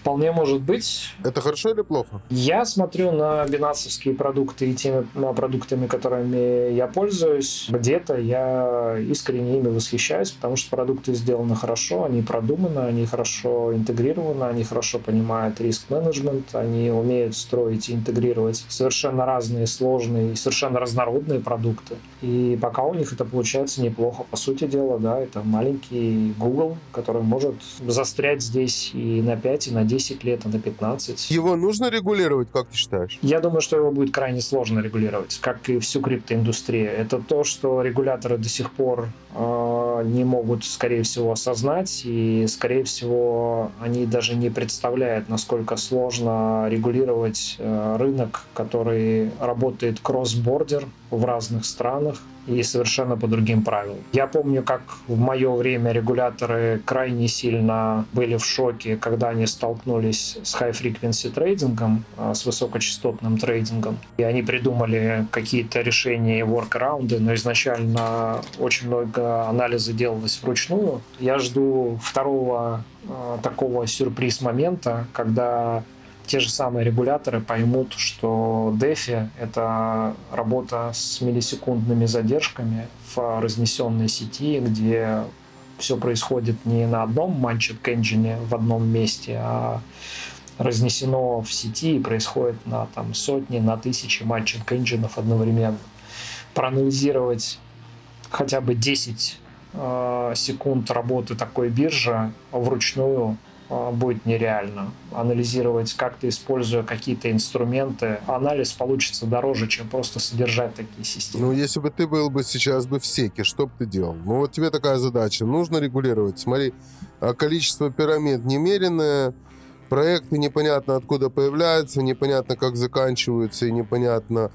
Вполне может быть.
Это хорошо или плохо?
Я смотрю на бинансовские продукты и теми продуктами, которыми я пользуюсь. Где-то я искренне ими восхищаюсь, потому что продукты сделаны хорошо, они продуманы, они хорошо интегрированы, они хорошо понимают риск-менеджмент, они умеют строить и интегрировать совершенно разные, сложные и совершенно разнородные продукты. И пока у них это получается неплохо. По сути дела, да, это маленький Google, который может застрять здесь и на 5, и на 10 лет, и на 15.
Его нужно регулировать, как ты считаешь?
Я думаю, что его будет крайне сложно регулировать, как и всю криптоиндустрию. Это то, что регуляторы до сих пор не могут, скорее всего, осознать, и, скорее всего, они даже не представляют, насколько сложно регулировать э, рынок, который работает кросс-бордер в разных странах и совершенно по другим правилам. Я помню, как в мое время регуляторы крайне сильно были в шоке, когда они столкнулись с high-frequency трейдингом, а, с высокочастотным трейдингом, и они придумали какие-то решения и воркараунды, но изначально очень много анализа делалось вручную. Я жду второго а, такого сюрприз-момента, когда те же самые регуляторы поймут, что DeFi — это работа с миллисекундными задержками в разнесенной сети, где все происходит не на одном манчет engine в одном месте, а разнесено в сети и происходит на там, сотни, на тысячи матчинг энджинов одновременно. Проанализировать хотя бы 10 э, секунд работы такой биржи вручную будет нереально. Анализировать как-то, используя какие-то инструменты, анализ получится дороже, чем просто содержать такие системы.
Ну, если бы ты был бы сейчас бы в секе, что бы ты делал? Ну, вот тебе такая задача. Нужно регулировать. Смотри, а количество пирамид немеренное, проекты непонятно откуда появляются, непонятно как заканчиваются и непонятно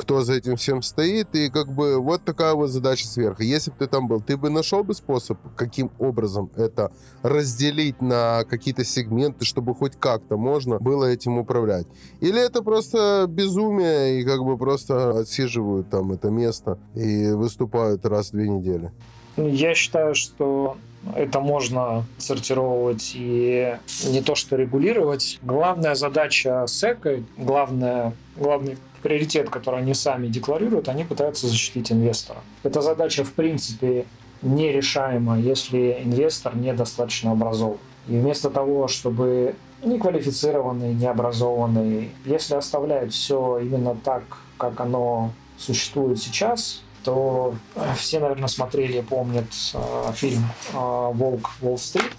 кто за этим всем стоит, и как бы вот такая вот задача сверху. Если бы ты там был, ты бы нашел бы способ, каким образом это разделить на какие-то сегменты, чтобы хоть как-то можно было этим управлять? Или это просто безумие, и как бы просто отсиживают там это место и выступают раз в две недели?
Я считаю, что это можно сортировать и не то что регулировать. Главная задача СЭКа, главная, главный приоритет, который они сами декларируют, они пытаются защитить инвестора. Эта задача, в принципе, нерешаема, если инвестор недостаточно образован. И вместо того, чтобы неквалифицированный, необразованный, если оставляют все именно так, как оно существует сейчас, то э, все, наверное, смотрели помнят э, фильм э, «Волк Уолл-стрит».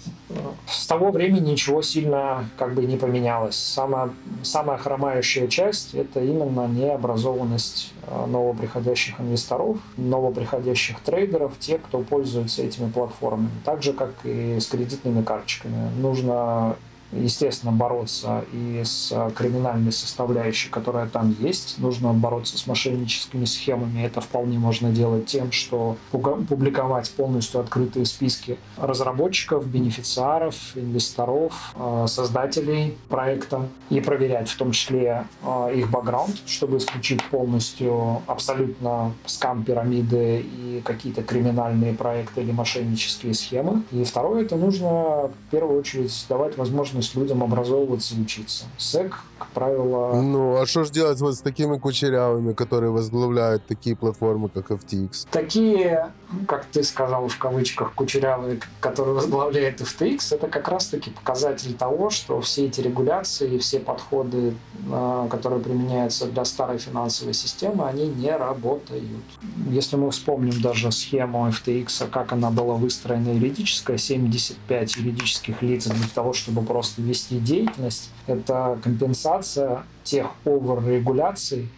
С того времени ничего сильно как бы не поменялось. Самая, самая хромающая часть – это именно необразованность э, новоприходящих инвесторов, новоприходящих трейдеров, тех, кто пользуется этими платформами. Так же, как и с кредитными карточками. Нужно естественно, бороться и с криминальной составляющей, которая там есть. Нужно бороться с мошенническими схемами. Это вполне можно делать тем, что публиковать полностью открытые списки разработчиков, бенефициаров, инвесторов, э, создателей проекта и проверять в том числе э, их бэкграунд, чтобы исключить полностью абсолютно скам-пирамиды и какие-то криминальные проекты или мошеннические схемы. И второе, это нужно в первую очередь давать возможность возможность людям образовываться и учиться. СЭК, как правило...
Ну, а что же делать вот с такими кучерявыми, которые возглавляют такие платформы, как FTX?
Такие, как ты сказал в кавычках, кучерявые, которые возглавляет FTX, это как раз-таки показатель того, что все эти регуляции все подходы, а, которые применяются для старой финансовой системы, они не работают. Если мы вспомним даже схему FTX, как она была выстроена юридическая, 75 юридических лиц для того, чтобы просто вести деятельность, это компенсация тех овер-регуляций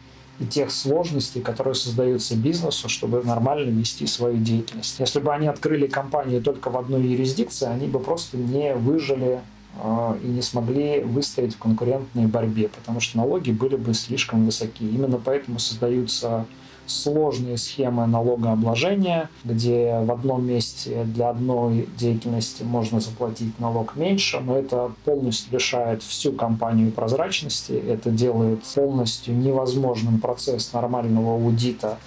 и тех сложностей, которые создаются бизнесу, чтобы нормально вести свою деятельность. Если бы они открыли компанию только в одной юрисдикции, они бы просто не выжили э, и не смогли выстоять в конкурентной борьбе, потому что налоги были бы слишком высоки. Именно поэтому создаются сложные схемы налогообложения, где в одном месте для одной деятельности можно заплатить налог меньше, но это полностью лишает всю компанию прозрачности, это делает полностью невозможным процесс нормального аудита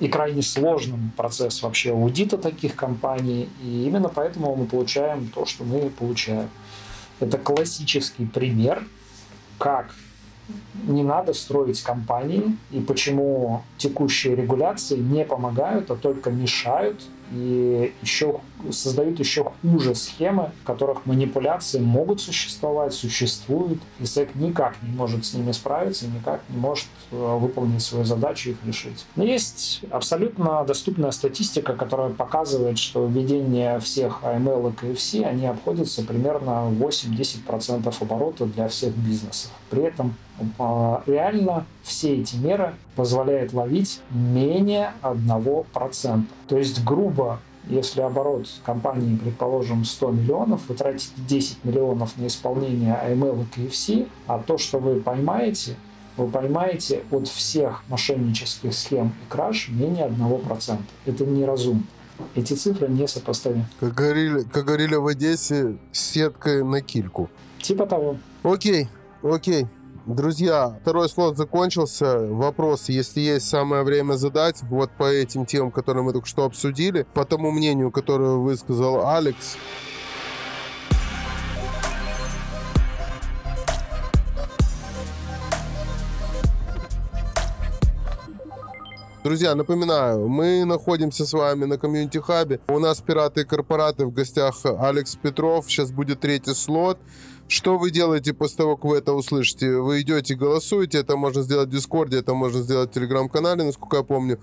и крайне сложным процесс вообще аудита таких компаний. И именно поэтому мы получаем то, что мы получаем. Это классический пример, как не надо строить компании и почему текущие регуляции не помогают, а только мешают и еще создают еще хуже схемы, в которых манипуляции могут существовать, существуют, и СЭК никак не может с ними справиться, никак не может э, выполнить свою задачу их решить. Но есть абсолютно доступная статистика, которая показывает, что введение всех AML и KFC, они обходятся примерно 8-10% оборота для всех бизнесов. При этом э, реально все эти меры позволяют ловить менее 1%. То есть, грубо если оборот компании, предположим, 100 миллионов, вы тратите 10 миллионов на исполнение AML и KFC, а то, что вы поймаете, вы поймаете от всех мошеннических схем и краж менее 1%. Это неразумно. Эти цифры не сопоставимы.
Как говорили, как говорили в Одессе, сеткой на кильку.
Типа того.
Окей, окей. Друзья, второй слот закончился. Вопрос, если есть самое время задать, вот по этим темам, которые мы только что обсудили, по тому мнению, которое высказал Алекс, Друзья, напоминаю, мы находимся с вами на комьюнити хабе. У нас пираты и корпораты в гостях Алекс Петров. Сейчас будет третий слот. Что вы делаете после того, как вы это услышите? Вы идете, голосуете, это можно сделать в Дискорде, это можно сделать в Телеграм-канале, насколько я помню.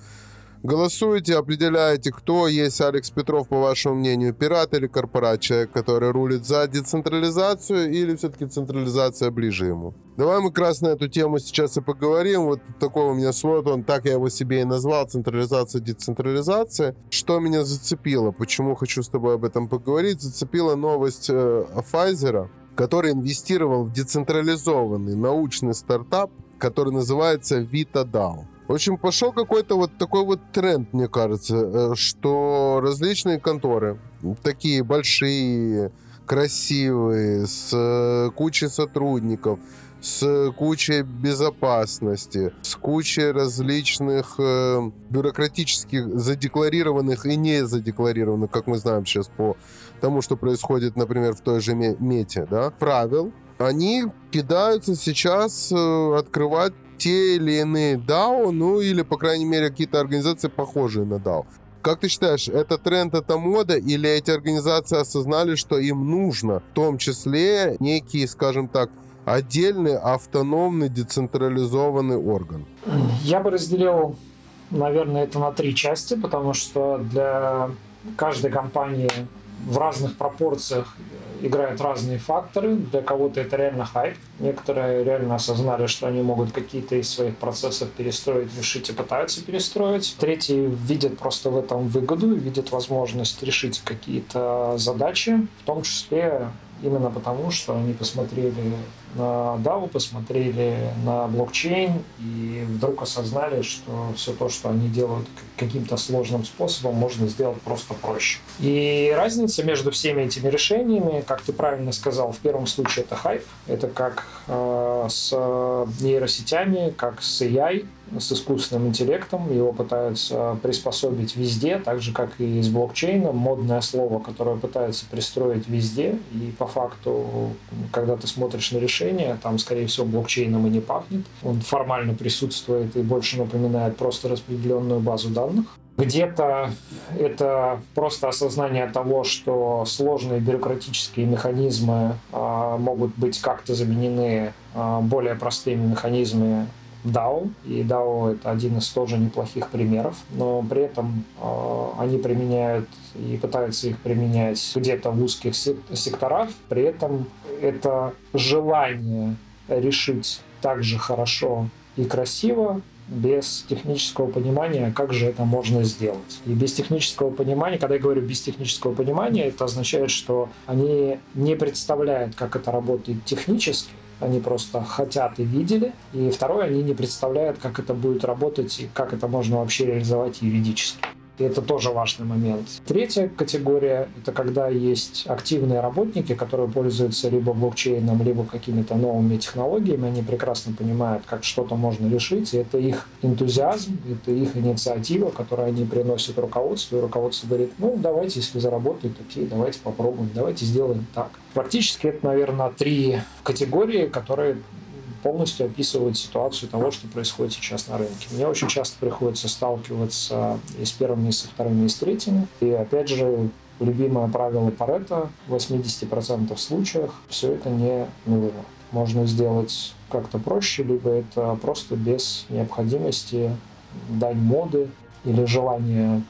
Голосуете, определяете, кто есть Алекс Петров, по вашему мнению, пират или корпорат, человек, который рулит за децентрализацию или все-таки централизация ближе ему. Давай мы как раз на эту тему сейчас и поговорим. Вот такой у меня слот, он так я его себе и назвал, централизация, децентрализация. Что меня зацепило, почему хочу с тобой об этом поговорить? Зацепила новость э, Pfizer, который инвестировал в децентрализованный научный стартап, который называется VitaDAO. В общем, пошел какой-то вот такой вот тренд, мне кажется, э, что различные конторы, такие большие, красивые, с э, кучей сотрудников, с кучей безопасности, с кучей различных э, бюрократических задекларированных и не задекларированных, как мы знаем сейчас по тому, что происходит, например, в той же мете, да, правил, они кидаются сейчас э, открывать те или иные DAO, ну или, по крайней мере, какие-то организации, похожие на DAO. Как ты считаешь, это тренд, это мода, или эти организации осознали, что им нужно, в том числе, некий, скажем так, отдельный автономный децентрализованный орган?
Я бы разделил, наверное, это на три части, потому что для каждой компании в разных пропорциях играют разные факторы. Для кого-то это реально хайп. Некоторые реально осознали, что они могут какие-то из своих процессов перестроить, решить и пытаются перестроить. Третьи видят просто в этом выгоду, видят возможность решить какие-то задачи, в том числе именно потому, что они посмотрели на DAO, посмотрели на блокчейн и вдруг осознали, что все то, что они делают каким-то сложным способом, можно сделать просто проще. И разница между всеми этими решениями, как ты правильно сказал, в первом случае это хайп, это как э, с нейросетями, как с AI, с искусственным интеллектом, его пытаются приспособить везде, так же, как и с блокчейном, модное слово, которое пытаются пристроить везде, и по факту, когда ты смотришь на решение, там, скорее всего, блокчейном и не пахнет. Он формально присутствует и больше напоминает просто распределенную базу данных. Где-то это просто осознание того, что сложные бюрократические механизмы э, могут быть как-то заменены э, более простыми механизмами DAO, и DAO это один из тоже неплохих примеров, но при этом э, они применяют и пытаются их применять где-то в узких секторах, при этом это желание решить так же хорошо и красиво без технического понимания, как же это можно сделать. И без технического понимания, когда я говорю без технического понимания, это означает, что они не представляют, как это работает технически, они просто хотят и видели. И второе, они не представляют, как это будет работать и как это можно вообще реализовать юридически. И это тоже важный момент. Третья категория — это когда есть активные работники, которые пользуются либо блокчейном, либо какими-то новыми технологиями. Они прекрасно понимают, как что-то можно решить. И это их энтузиазм, это их инициатива, которую они приносят руководству. И руководство говорит, ну, давайте, если заработает, окей, давайте попробуем, давайте сделаем так. Практически это, наверное, три категории, которые полностью описывают ситуацию того, что происходит сейчас на рынке. Мне очень часто приходится сталкиваться и с первыми, и со вторыми, и с третьими. И опять же, любимое правило Паретта в 80% случаях все это не нужно. Можно сделать как-то проще, либо это просто без необходимости дань моды или желания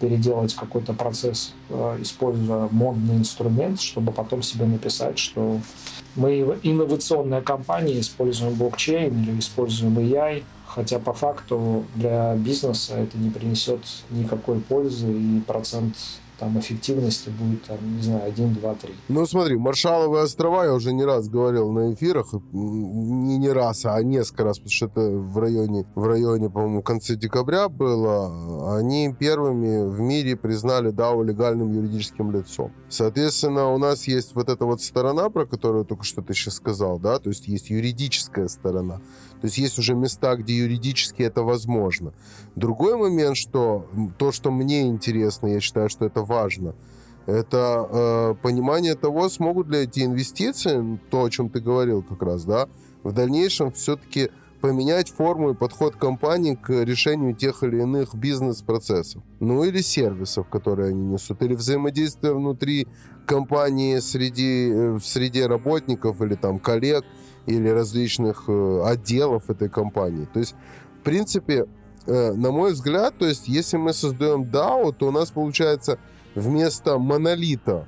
переделать какой-то процесс, э, используя модный инструмент, чтобы потом себе написать, что мы инновационная компания, используем блокчейн или используем AI, хотя по факту для бизнеса это не принесет никакой пользы и процент там эффективности будет, там, не знаю, 1, 2, 3.
Ну, смотри, Маршаловые острова, я уже не раз говорил на эфирах, не не раз, а несколько раз, потому что это в районе, в районе, по-моему, в конце декабря было, они первыми в мире признали DAO легальным юридическим лицом. Соответственно, у нас есть вот эта вот сторона, про которую только что ты сейчас сказал, да, то есть есть юридическая сторона. То есть есть уже места, где юридически это возможно. Другой момент, что то, что мне интересно, я считаю, что это важно, это э, понимание того, смогут ли эти инвестиции, то, о чем ты говорил как раз, да, в дальнейшем все-таки поменять форму и подход компании к решению тех или иных бизнес-процессов. Ну или сервисов, которые они несут, или взаимодействие внутри компании среди, э, в среде работников или там коллег, или различных э, отделов этой компании. То есть, в принципе, э, на мой взгляд, то есть, если мы создаем DAO, то у нас получается вместо монолита,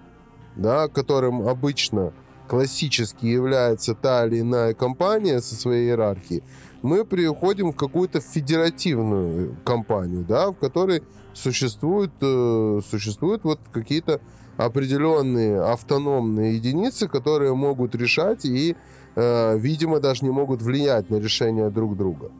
да, которым обычно классически является та или иная компания со своей иерархией, мы переходим в какую-то федеративную компанию, да, в которой существуют, э, существуют вот какие-то определенные автономные единицы, которые могут решать и Э, видимо, даже не могут влиять на решения друг друга.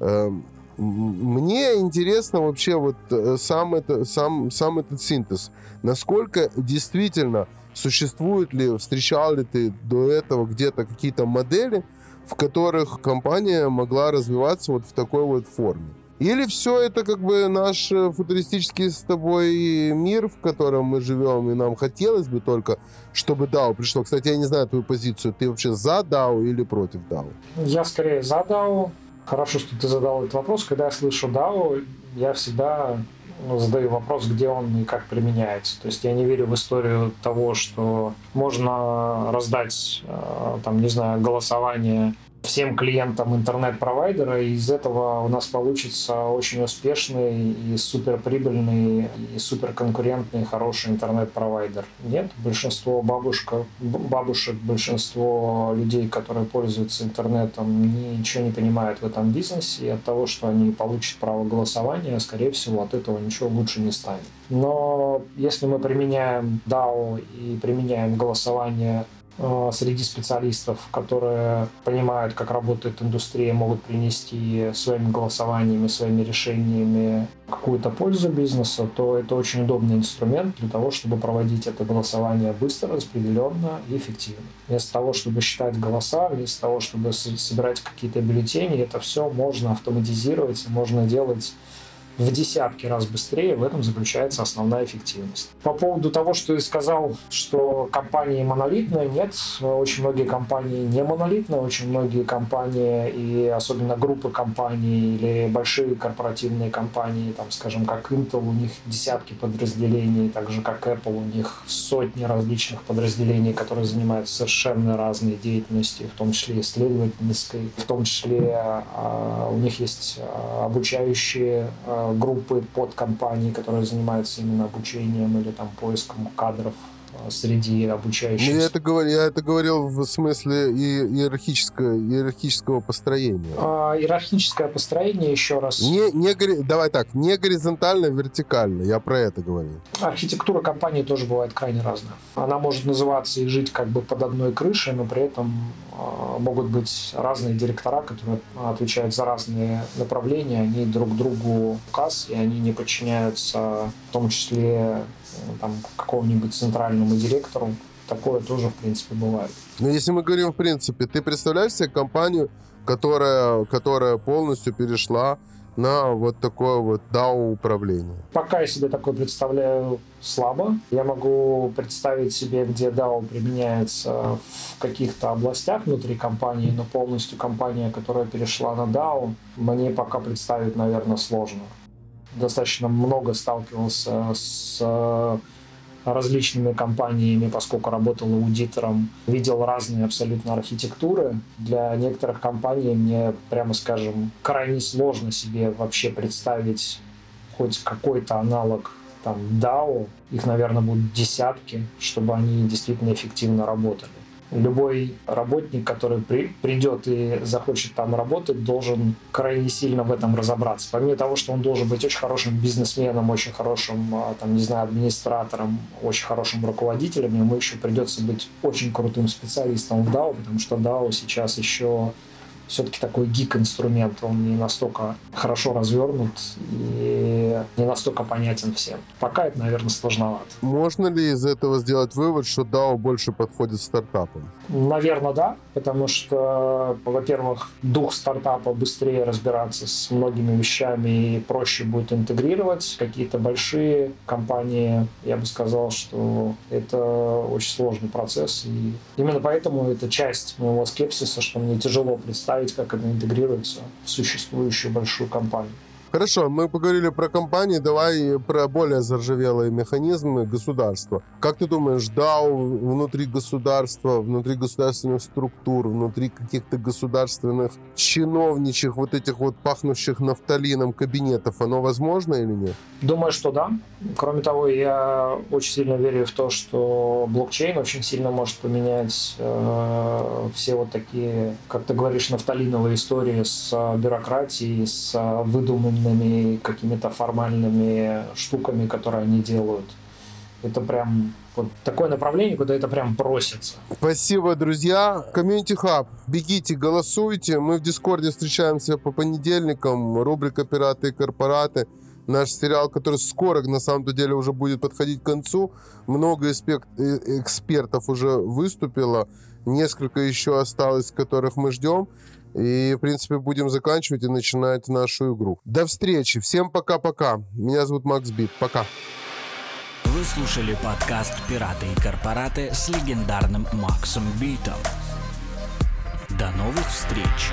Эм, мне интересно вообще вот э, сам, это, сам, сам этот синтез. Насколько действительно существует ли, встречал ли ты до этого где-то какие-то модели, в которых компания могла развиваться вот в такой вот форме? Или все это как бы наш э, футуристический с тобой мир, в котором мы живем, и нам хотелось бы только, чтобы DAO пришло. Кстати, я не знаю твою позицию. Ты вообще за DAO или против DAO?
Я скорее за DAO. Хорошо, что ты задал этот вопрос. Когда я слышу DAO, я всегда ну, задаю вопрос, где он и как применяется. То есть я не верю в историю того, что можно раздать, э, там, не знаю, голосование всем клиентам интернет-провайдера, и из этого у нас получится очень успешный и суперприбыльный и суперконкурентный хороший интернет-провайдер. Нет, большинство бабушка, бабушек, большинство людей, которые пользуются интернетом, ничего не понимают в этом бизнесе, и от того, что они получат право голосования, скорее всего, от этого ничего лучше не станет. Но если мы применяем DAO и применяем голосование среди специалистов, которые понимают, как работает индустрия, могут принести своими голосованиями, своими решениями какую-то пользу бизнесу, то это очень удобный инструмент для того, чтобы проводить это голосование быстро, распределенно и эффективно. Вместо того, чтобы считать голоса, вместо того, чтобы собирать какие-то бюллетени, это все можно автоматизировать, можно делать в десятки раз быстрее, в этом заключается основная эффективность. По поводу того, что ты сказал, что компании монолитные, нет, очень многие компании не монолитные, очень многие компании и особенно группы компаний или большие корпоративные компании, там, скажем, как Intel, у них десятки подразделений, так же как Apple, у них сотни различных подразделений, которые занимаются совершенно разной деятельностью, в том числе исследовательской, в том числе а, у них есть а, обучающие а, группы под компании, которые занимаются именно обучением или там поиском кадров среди обучающихся.
Я это, говорю, я это говорил в смысле иерархического, иерархического построения.
А, иерархическое построение, еще раз.
Не, не, давай так, не горизонтально, вертикально, я про это говорил.
Архитектура компании тоже бывает крайне разная. Она может называться и жить как бы под одной крышей, но при этом а, могут быть разные директора, которые отвечают за разные направления, они друг другу указ, и они не подчиняются в том числе э, там, какому-нибудь центральному директору. Такое тоже, в принципе, бывает.
Но если мы говорим в принципе, ты представляешь себе компанию, которая, которая полностью перешла на вот такое вот DAO-управление?
Пока я себе такое представляю слабо. Я могу представить себе, где DAO применяется в каких-то областях внутри компании, но полностью компания, которая перешла на DAO, мне пока представить, наверное, сложно. Достаточно много сталкивался с различными компаниями, поскольку работал аудитором, видел разные абсолютно архитектуры. Для некоторых компаний мне, прямо скажем, крайне сложно себе вообще представить хоть какой-то аналог там DAO, их, наверное, будут десятки, чтобы они действительно эффективно работали любой работник, который при, придет и захочет там работать, должен крайне сильно в этом разобраться. Помимо того, что он должен быть очень хорошим бизнесменом, очень хорошим, а, там, не знаю, администратором, очень хорошим руководителем, ему еще придется быть очень крутым специалистом в DAO, потому что DAO сейчас еще все-таки такой гик-инструмент, он не настолько хорошо развернут и не настолько понятен всем. Пока это, наверное, сложновато.
Можно ли из этого сделать вывод, что DAO больше подходит стартапам?
Наверное, да, потому что, во-первых, дух стартапа быстрее разбираться с многими вещами и проще будет интегрировать. Какие-то большие компании, я бы сказал, что это очень сложный процесс. И именно поэтому это часть моего скепсиса, что мне тяжело представить, как это интегрируется в существующую большую компанию.
Хорошо, мы поговорили про компании, давай про более заржавелые механизмы государства. Как ты думаешь, DAO внутри государства, внутри государственных структур, внутри каких-то государственных чиновничьих, вот этих вот пахнущих нафталином кабинетов, оно возможно или нет?
Думаю, что да. Кроме того, я очень сильно верю в то, что блокчейн очень сильно может поменять э, все вот такие, как ты говоришь, нафталиновые истории с бюрократией, с выдуманными какими-то формальными штуками, которые они делают. Это прям вот такое направление, куда это прям просится.
Спасибо, друзья. Community Hub, бегите, голосуйте. Мы в Discord е встречаемся по понедельникам. Рубрика «Пираты и корпораты» наш сериал, который скоро, на самом-то деле, уже будет подходить к концу. Много э, экспертов уже выступило, несколько еще осталось, которых мы ждем. И, в принципе, будем заканчивать и начинать нашу игру. До встречи. Всем пока-пока. Меня зовут Макс Бит. Пока.
Вы слушали подкаст «Пираты и корпораты» с легендарным Максом Битом. До новых встреч!